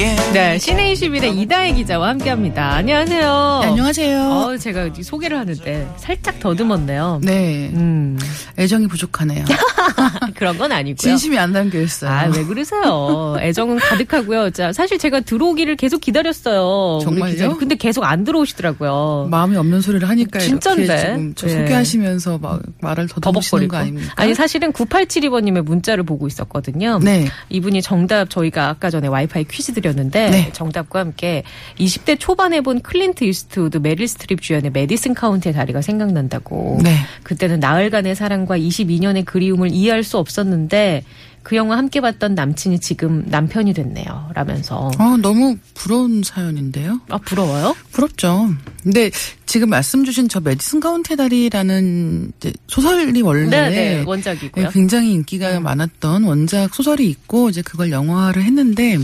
네, 시내 21의 이다혜 기자와 함께합니다. 안녕하세요. 네, 안녕하세요. 어, 제가 소개를 하는데 살짝 더듬었네요. 네. 음, 애정이 부족하네요. 그런 건 아니고요. 진심이 안 담겨 있어요. 아, 왜 그러세요? 애정은 가득하고요. 자, 사실 제가 들어오기를 계속 기다렸어요. 정말요? 근데 계속 안 들어오시더라고요. 마음이 없는 소리를 하니까 지금 저 예. 소개하시면서 막 말을 더듬으시는 거 아닙니까? 아니 사실은 9872번님의 문자를 보고 있었거든요. 네. 이분이 정답 저희가 아까 전에 와이파이 퀴즈 드렸 는데 네. 정답과 함께 20대 초반에 본 클린트 이스트우드 메릴 스트립 주연의 메디슨 카운티의 다리가 생각난다고. 네. 그때는 나흘간의 사랑과 22년의 그리움을 이해할 수 없었는데 그 영화 함께 봤던 남친이 지금 남편이 됐네요. 라면서. 어, 너무 부러운 사연인데요. 아 부러워요? 부럽죠. 근데 지금 말씀 주신 저 메디슨 카운티 다리라는 소설이 원래 네, 네 원작이고요. 음. 네, 굉장히 인기가 많았던 원작 소설이 있고 이제 그걸 영화를 했는데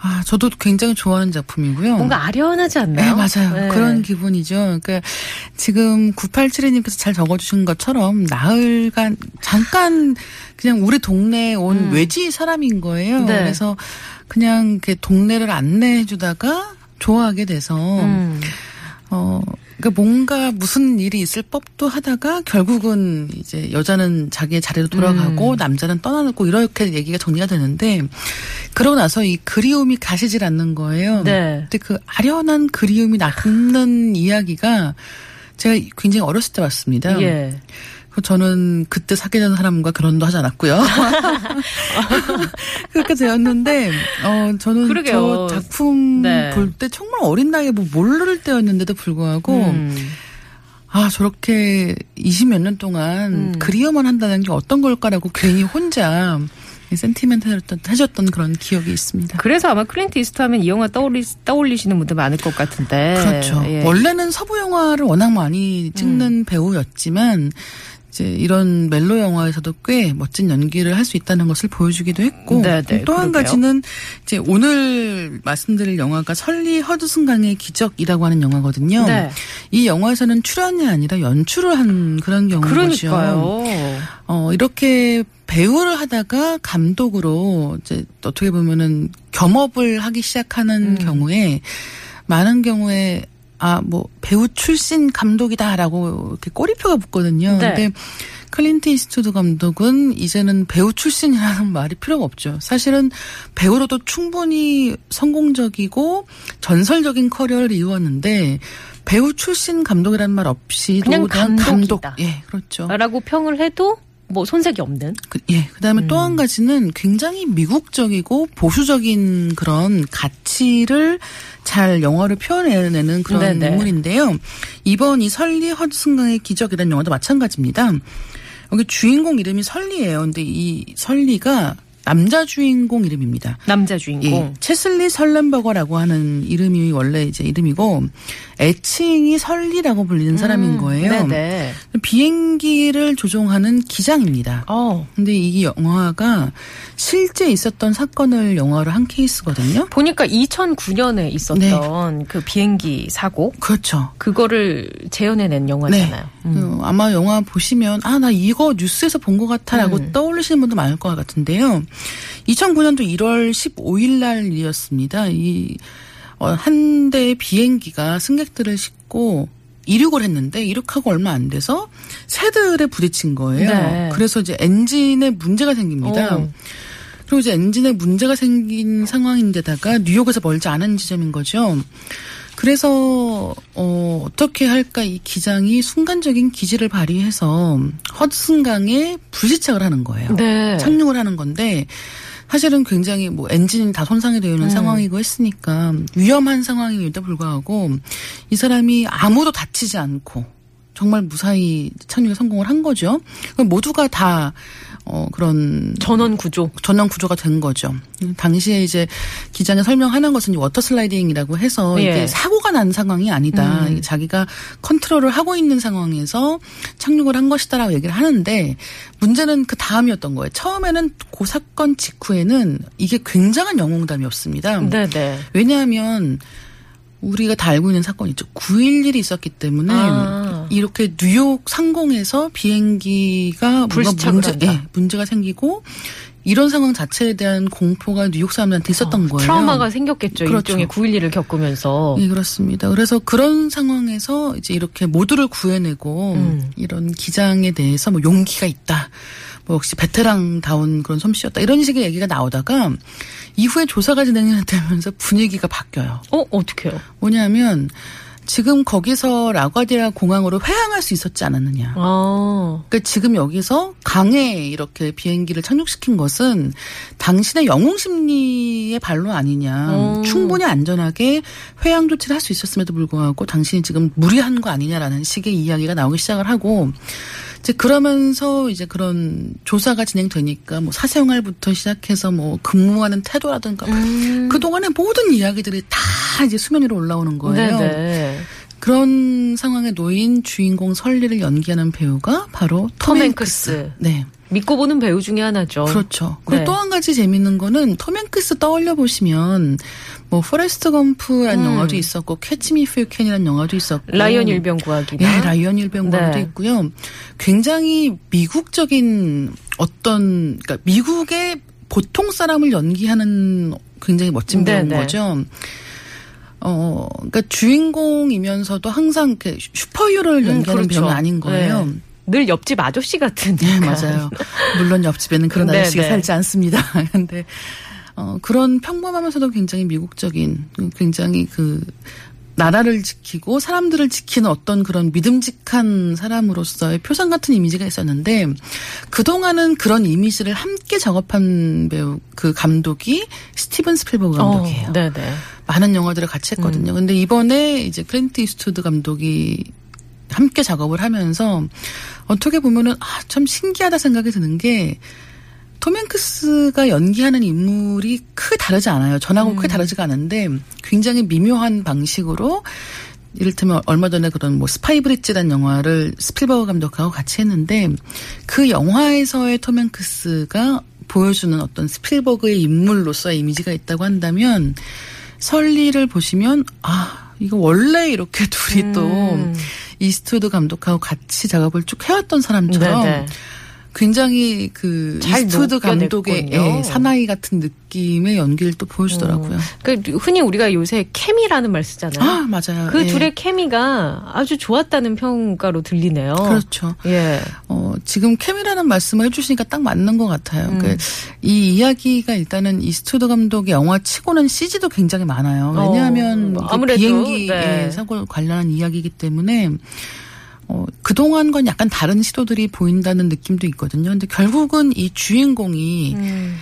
아, 저도 굉장히 좋아하는 작품이고요. 뭔가 아련하지 네, 않나요? 맞아요. 네. 그런 기분이죠. 그러니까 지금 9872님께서 잘 적어주신 것처럼 나흘간 잠깐 그냥 우리 동네에 온 외지 사람인 거예요. 음. 네. 그래서 그냥 이렇게 동네를 안내해 주다가 좋아하게 돼서 음. 어, 그러니까 뭔가 무슨 일이 있을 법도 하다가 결국은 이제 여자는 자기의 자리로 돌아가고 음. 남자는 떠나고 이렇게 얘기가 정리가 되는데 그러고 나서 이 그리움이 가시질 않는 거예요. 네. 근데 그 아련한 그리움이 남는 이야기가 제가 굉장히 어렸을 때 봤습니다. 예. 그 저는 그때 사귀는 사람과 결혼도 하지 않았고요. 그렇게 되었는데, 어, 저는 그러게요. 저 작품 네. 볼때 정말 어린 나이에 뭐 모를 때였는데도 불구하고, 음. 아, 저렇게 20 몇 년 동안 음. 그리어만 한다는 게 어떤 걸까라고 괜히 혼자 센티멘털했던, 해줬던 그런 기억이 있습니다. 그래서 아마 클린트 이스트우드 하면 이 영화 떠올리, 떠올리시는 분들 많을 것 같은데. 그렇죠. 예. 원래는 서부 영화를 워낙 많이 찍는 배우였지만 이제 이런 멜로 영화에서도 꽤 멋진 연기를 할 수 있다는 것을 보여주기도 했고 네, 네, 또한 그러게요. 가지는 이제 오늘 말씀드릴 영화가 설리 허드슨 강의 기적이라고 하는 영화거든요. 네. 이 영화에서는 출연이 아니라 연출을 한 그런 경우죠. 그러니까요. 어, 이렇게 배우를 하다가 감독으로 이제 어떻게 보면은 겸업을 하기 시작하는 음. 경우에 많은 경우에 아, 뭐 배우 출신 감독이다라고 이렇게 꼬리표가 붙거든요. 네. 근데 클린트 이스트우드 감독은 이제는 배우 출신이라는 말이 필요가 없죠. 사실은 배우로도 충분히 성공적이고 전설적인 커리어를 이루었는데 배우 출신 감독이라는 말 없이 그냥 그냥 감독이다. 감독. 예, 그렇죠. 라고 평을 해도 뭐 손색이 없는. 그, 예. 그 다음에 또 음. 한 가지는 굉장히 미국적이고 보수적인 그런 가치를 잘 영화를 표현해내는 그런 네네. 인물인데요. 이번 이 설리 허드슨강의 기적이라는 영화도 마찬가지입니다. 여기 주인공 이름이 설리예요. 근데 이 설리가 남자 주인공 이름입니다. 남자 주인공. 예. 체슬리 설렌버거라고 하는 이름이 원래 이제 이름이고 애칭이 설리라고 불리는 사람인 거예요. 음. 네네. 비행기를 조종하는 기장입니다. 어. 근데 이 영화가 실제 있었던 사건을 영화로 한 케이스거든요. 보니까 2009년에 있었던 그 비행기 사고 그렇죠. 그거를 재현해낸 영화잖아요. 음. 그 아마 영화 보시면 아 나 이거 뉴스에서 본 것 같아라고 음. 떠올리시는 분도 많을 것 같은데요. 2009년도 1월 15일 날 일이었습니다. 이 어, 한 대의 비행기가 승객들을 싣고 이륙을 했는데 이륙하고 얼마 안 돼서 새들에 부딪힌 거예요. 네. 그래서 이제 엔진에 문제가 생깁니다. 어. 그리고 이제 엔진에 문제가 생긴 상황인데다가 뉴욕에서 멀지 않은 지점인 거죠. 그래서 어 어떻게 할까 이 기장이 순간적인 기지를 발휘해서 허드슨강에 불시착을 하는 거예요. 네. 착륙을 하는 건데 사실은 굉장히 뭐 엔진이 다 손상이 되어 있는 음. 상황이고 했으니까 위험한 상황임에도 불구하고 이 사람이 아무도 다치지 않고 정말 무사히 착륙에 성공을 한 거죠. 모두가 다 어, 그런 전원 구조. 전원 구조가 된 거죠. 당시에 이제 기장이 설명하는 것은 water landing이라고 해서 예. 이게 사고가 난 상황이 아니다. 음. 자기가 컨트롤을 하고 있는 상황에서 착륙을 한 것이다라고 얘기를 하는데 문제는 그 다음이었던 거예요. 처음에는 그 사건 직후에는 이게 굉장한 영웅담이었습니다. 네네. 왜냐하면 우리가 다 알고 있는 사건이 있죠. 9.11이 있었기 때문에 아. 이렇게 뉴욕 상공에서 비행기가 뭔가 문제. 예, 문제가 생기고 이런 상황 자체에 대한 공포가 뉴욕 사람들한테 있었던 거예요. 트라우마가 생겼겠죠. 그렇죠. 일종의 9.11을 겪으면서. 예, 그렇습니다. 그래서 그런 상황에서 이제 이렇게 모두를 구해내고 음. 이런 기장에 대해서 뭐 용기가 있다. 뭐 역시 베테랑다운 그런 솜씨였다. 이런 식의 얘기가 나오다가 이후에 조사가 진행되면서 분위기가 바뀌어요. 어, 어떡해요? 뭐냐면 지금 거기서 라과디아 공항으로 회항할 수 있었지 않았느냐. 아. 그러니까 지금 여기서 강에 이렇게 비행기를 착륙시킨 것은 당신의 영웅 심리의 발로 아니냐. 음. 충분히 안전하게 회항 조치를 할 수 있었음에도 불구하고 당신이 지금 무리한 거 아니냐라는 식의 이야기가 나오기 시작을 하고 이제 그러면서 이제 그런 조사가 진행되니까 뭐 사생활부터 시작해서 뭐 근무하는 태도라든가 음. 그 동안의 모든 이야기들이 다 이제 수면 위로 올라오는 거예요. 네네. 그런 상황에 놓인 주인공 설리를 연기하는 배우가 바로. 행크스. 네. 믿고 보는 배우 중에 하나죠. 그렇죠. 그리고 네. 또한 가지 재밌는 거는 톰 행크스 떠올려 보시면 뭐 포레스트 검프라는 음. 영화도 있었고 캐치미 퓨캔이라는 영화도 있었고 라이언 일병 구하기나. 예, 라이언 일병도 네. 있고요. 굉장히 미국적인 어떤 그러니까 미국의 보통 사람을 연기하는 굉장히 멋진 네, 배우인 네. 거죠. 어, 그러니까 주인공이면서도 항상 이렇게 슈퍼히어로를 음, 연기하는 그렇죠. 배우는 아닌 거예요. 네. 늘 옆집 아저씨 같은. 네. 맞아요. 물론 옆집에는 그런 네, 아저씨가 네. 살지 않습니다. 근데 어, 그런 평범하면서도 굉장히 미국적인, 굉장히 그 나라를 지키고 사람들을 지키는 어떤 그런 믿음직한 사람으로서의 표상 같은 이미지가 있었는데 그동안은 그런 이미지를 함께 작업한 배우 그 감독이 스티븐 스필버그 감독이에요. 어, 네네. 많은 영화들을 같이 음. 했거든요. 근데 이번에 이제 클린트 이스트우드 감독이 함께 작업을 하면서 어떻게 보면은 아, 참 신기하다 생각이 드는 게 톰 행크스가 연기하는 인물이 크게 다르지 않아요. 전하고 음. 크게 다르지가 않은데 굉장히 미묘한 방식으로 이를테면 얼마 전에 그런 뭐 스파이 브릿지라는 영화를 스필버그 감독하고 같이 했는데 그 영화에서의 톰 행크스가 보여주는 어떤 스필버그의 인물로서의 이미지가 있다고 한다면 설리를 보시면 아 이거 원래 이렇게 둘이 음. 또 이스트우드 감독하고 같이 작업을 쭉 해왔던 사람처럼 네네. 굉장히 그 잘 이스트우드 감독의. 예, 사나이 같은 느낌의 연기를 또 보여주더라고요. 그 흔히 우리가 요새 케미라는 말 쓰잖아요. 아 맞아요. 그 예. 둘의 케미가 아주 좋았다는 평가로 들리네요. 그렇죠. 예. 어, 지금 케미라는 말씀을 해주시니까 딱 맞는 것 같아요. 음. 그, 이 이야기가 일단은 이스트우드 감독의 영화 치고는 CG도 굉장히 많아요. 왜냐하면 어, 이게 아무래도, 비행기 네. 예, 사고 관련한 이야기이기 때문에 어, 그동안과는 약간 다른 시도들이 보인다는 느낌도 있거든요. 근데 결국은 이 주인공이 음.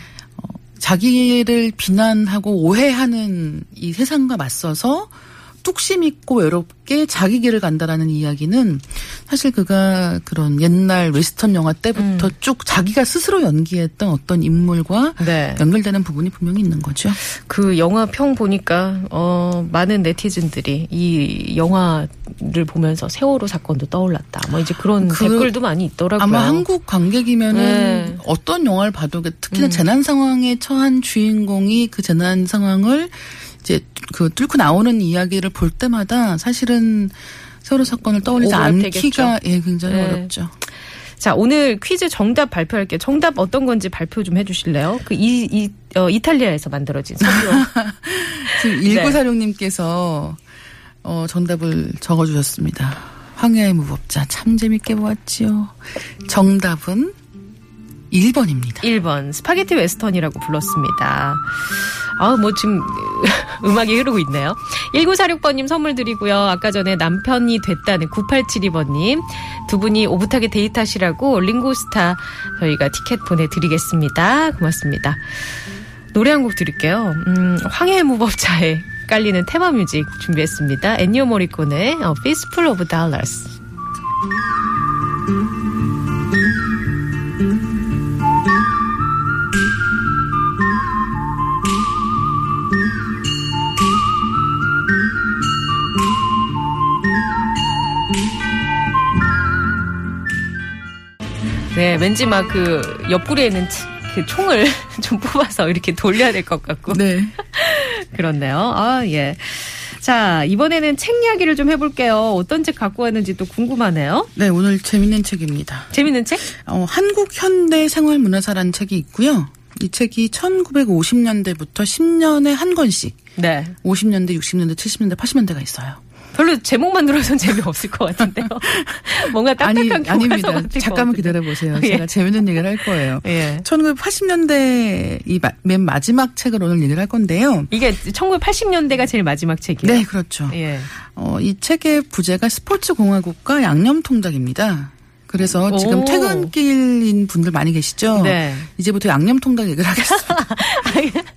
자기를 비난하고 오해하는 이 세상과 맞서서 뚝심 있고 외롭게 자기 길을 간다라는 이야기는 사실 그가 그런 옛날 웨스턴 영화 때부터 쭉 자기가 스스로 연기했던 어떤 인물과 네. 연결되는 부분이 분명히 있는 거죠. 그 영화 평 보니까 어 많은 네티즌들이 이 영화를 보면서 세월호 사건도 떠올랐다. 뭐 이제 그런 그 댓글도 많이 있더라고요. 아마 한국 관객이면은 네. 어떤 영화를 봐도 특히나 음. 재난 상황에 처한 주인공이 그 재난 상황을 이제 그 뚫고 나오는 이야기를 볼 때마다 사실은 세월호 사건을 떠올리지. 않기가 예 굉장히 네. 어렵죠. 자, 오늘 퀴즈 정답 발표할게요. 정답 어떤 건지 발표 좀 해주실래요? 그 이, 이, 어, 이탈리아에서 만들어진 석유. 지금 네. 1946님께서 어, 정답을 적어주셨습니다. 황야의 무법자 참 재밌게 보았지요. 정답은 1번입니다. 1번 스파게티 웨스턴이라고 불렀습니다. 아, 뭐 지금 음악이 흐르고 있네요. 1946번님 선물 드리고요. 아까 전에 남편이 됐다는 9872번님 두 분이 오붓하게 데이트하시라고 링고스타 저희가 티켓 보내드리겠습니다. 고맙습니다. 노래 한 곡 드릴게요. 음, 황야의 무법자에 깔리는 테마 뮤직 준비했습니다. 엔니오 모리코네의 어, Fistful of Dollars. 네, 왠지 막 그 옆구리에 있는 치- 그 총을 좀 뽑아서 이렇게 돌려야 될 것 같고. 네. 그렇네요. 아, 예. 자, 이번에는 책 이야기를 좀 해볼게요. 어떤 책 갖고 왔는지 또 궁금하네요. 네, 오늘 재밌는 책입니다. 재밌는 책? 어, 한국 현대 생활 문화사라는 책이 있고요. 이 책이 1950년대부터 10년에 한 권씩 네. 50년대, 60년대, 70년대, 80년대가 있어요. 별로 제목만 들어서는 재미없을 것 같은데요. 뭔가 아니, 딱딱한 교과서 아닙니다. 잠깐만. 기다려 보세요. 예. 제가 재밌는 얘기를 할 거예요. 예. 1980년대 이 맨 마지막 책을 오늘 얘기를 할 건데요. 이게 1980년대가 제일 마지막 책이에요. 네, 그렇죠. 예. 어, 이 책의 부제가 스포츠 공화국과 양념 통닭입니다. 그래서 오. 지금 퇴근길인 분들 많이 계시죠? 네. 이제부터 양념 통닭 얘기를 하겠습니다.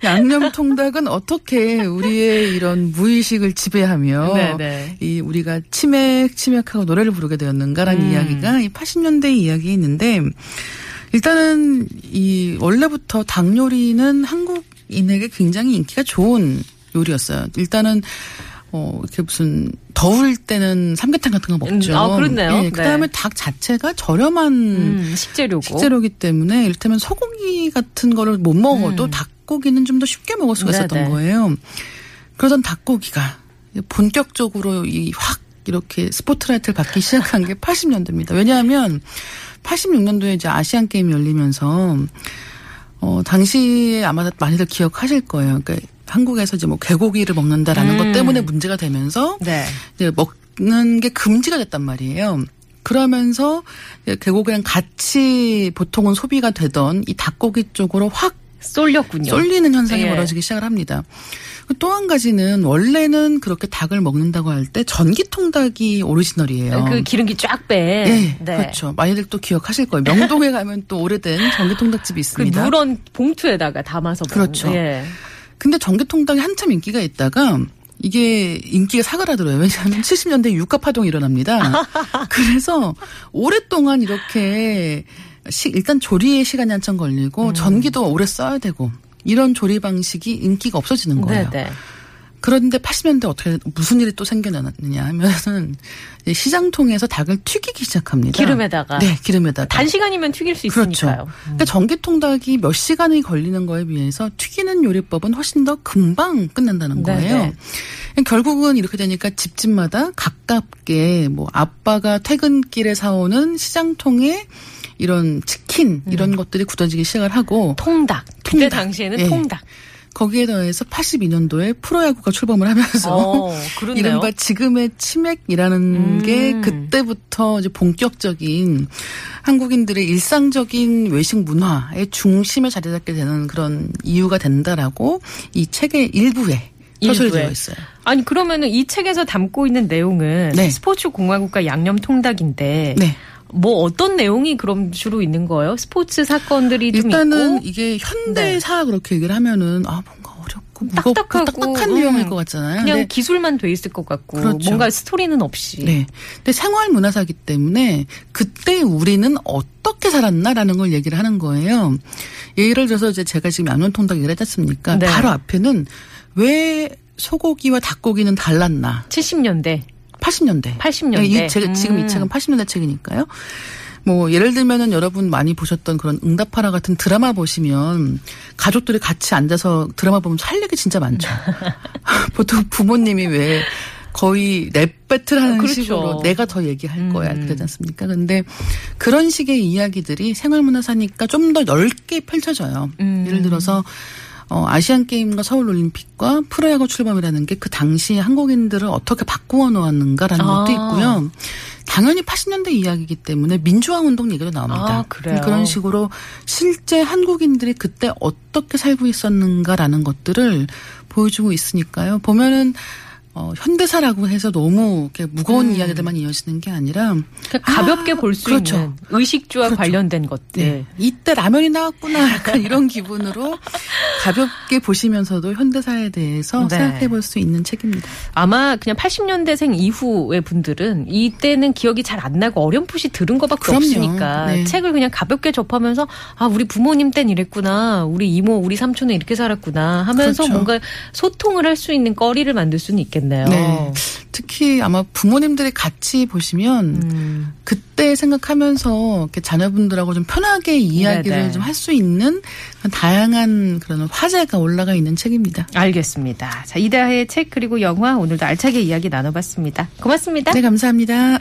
양념 통닭은 어떻게 우리의 이런 무의식을 지배하며 네, 네. 이 우리가 치맥 치맥하고 노래를 부르게 되었는가라는 음. 이야기가 이 80년대 이야기 있는데 일단은 이 원래부터 닭 요리는 한국인에게 굉장히 인기가 좋은 요리였어요. 일단은 어 이렇게 무슨 더울 때는 삼계탕 같은 거 먹죠. 음, 아, 그렇네요. 예, 네. 그다음에 닭 자체가 저렴한 음, 식재료고. 식재료기 때문에 이를테면 소고기 같은 거를 못 먹어도 음. 닭고기는 좀 더 쉽게 먹을 수가 있었던 네네. 거예요. 그러던 닭고기가 본격적으로 이 확 이렇게 스포트라이트를 받기 시작한 게 80년대입니다. 왜냐하면 86년도에 이제 아시안 게임이 열리면서 어 당시에 아마 많이들 기억하실 거예요. 그러니까 한국에서 이제 뭐 개고기를 먹는다라는 음. 것 때문에 문제가 되면서 네. 이제 먹는 게 금지가 됐단 말이에요. 그러면서 개고기랑 같이 보통은 소비가 되던 이 닭고기 쪽으로 확 쏠렸군요. 쏠리는 현상이 예. 벌어지기 시작을 합니다. 또 한 가지는 원래는 그렇게 닭을 먹는다고 할 때 전기통 닭이 오리지널이에요. 그 기름기 쫙 빼. 예, 네. 그렇죠. 많이들 또 기억하실 거예요. 명동에 가면 또 오래된 전기통 닭집이 그 있습니다. 누런 봉투에다가 담아서 먹는. 그렇죠. 예. 근데 전기통닭이 한참 인기가 있다가 이게 인기가 사그라들어요. 왜냐하면 70년대 유가 파동이 일어납니다. 그래서 오랫동안 이렇게 시- 일단 조리에 시간이 한참 걸리고 음. 전기도 오래 써야 되고 이런 조리 방식이 인기가 없어지는 거예요. 네, 네. 그런데 80년대 어떻게 무슨 일이 또 생겨나느냐 하면은 이제 시장통에서 닭을 튀기기 시작합니다. 기름에다가. 네, 기름에다가. 단시간이면 튀길 수 그렇죠. 있으니까요. 음. 그러니까 전기통 닭이 몇 시간이 걸리는 거에 비해서 튀기는 요리법은 훨씬 더 금방 끝난다는 네네. 거예요. 결국은 이렇게 되니까 집집마다 가깝게 뭐 아빠가 퇴근길에 사오는 시장통에 이런 치킨 이런 것들이 굳어지기 시작을 하고 통닭. 그때 통닭. 당시에는 예. 통닭. 거기에 더해서 82년도에 프로야구가 출범을 하면서 어. 이른바 지금의 치맥이라는 음. 게 그때부터 이제 본격적인 한국인들의 일상적인 외식 문화의 중심에 자리 잡게 되는 그런 이유가 된다라고 이 책의 일부에 서술이 일부에. 되어 있어요. 아니 그러면은 이 책에서 담고 있는 내용은 네. 스포츠 공화국과 양념 통닭인데 네. 뭐 어떤 내용이 그럼 주로 있는 거예요? 스포츠 사건들이 좀 일단은 이게 현대사 그렇게 얘기를 하면은 아 뭔가 어렵고 무겁고 딱딱하고, 딱딱한 음. 내용일 것 같잖아요. 그냥 기술만 돼 있을 것 같고 그렇죠. 뭔가 스토리는 없이 네. 근데 생활 문화사기 때문에 그때 우리는 어떻게 살았나라는 걸 얘기를 하는 거예요. 예를 들어서 이제 제가 지금 양념통닭 얘기를 했지 않습니까? 네. 바로 앞에는 왜 소고기와 닭고기는 달랐나? 70년대 80년대. 80년대. 이 책, 지금 이 음. 책은 80년대 책이니까요. 뭐 예를 들면은 여러분 많이 보셨던 그런 응답하라 같은 드라마 보시면 가족들이 같이 앉아서 드라마 보면 할 얘기 진짜 많죠. 보통 부모님이 왜 거의 랩 배틀하는 그렇죠. 식으로 내가 더 얘기할 거야 음. 그러지 않습니까? 근데 그런 식의 이야기들이 생활문화사니까 좀 더 넓게 펼쳐져요. 음. 예를 들어서 어, 아시안 게임과 서울 올림픽과 프로야구 출범이라는 게 그 당시 한국인들을 어떻게 바꾸어 놓았는가라는 아. 것도 있고요. 당연히 80년대 이야기이기 때문에 민주화 운동 얘기도 나옵니다. 아, 그래요? 런 식으로 실제 한국인들이 그때 어떻게 살고 있었는가라는 것들을 보여주고 있으니까요. 보면은 어, 현대사라고 해서 너무 이렇게 무거운 음. 이야기들만 이어지는 게 아니라 그러니까 가볍게 아, 볼수 그렇죠. 있는 의식주와 그렇죠. 관련된 것들. 네. 이때 라면이 나왔구나 약간 이런 기분으로 가볍게 보시면서도 현대사에 대해서 네. 생각해 볼 수 있는 책입니다. 아마 그냥 80년대생 이후의 분들은 이때는 기억이 잘 안 나고 어렴풋이 들은 것밖에 그럼요. 없으니까 네. 책을 그냥 가볍게 접하면서 아 우리 부모님 땐 이랬구나 우리 이모 우리 삼촌은 이렇게 살았구나 하면서 그렇죠. 뭔가 소통을 할 수 있는 거리를 만들 수는 있겠네요. 네. 특히 아마 부모님들이 같이 보시면 음, 그때 생각하면서 이렇게 자녀분들하고 좀 편하게. 이야기를 좀 할 수 있는 다양한 그런 화제가 올라가 있는 책입니다. 알겠습니다. 자 이다혜의 책 그리고 영화 오늘도 알차게 이야기 나눠봤습니다. 고맙습니다. 네, 감사합니다.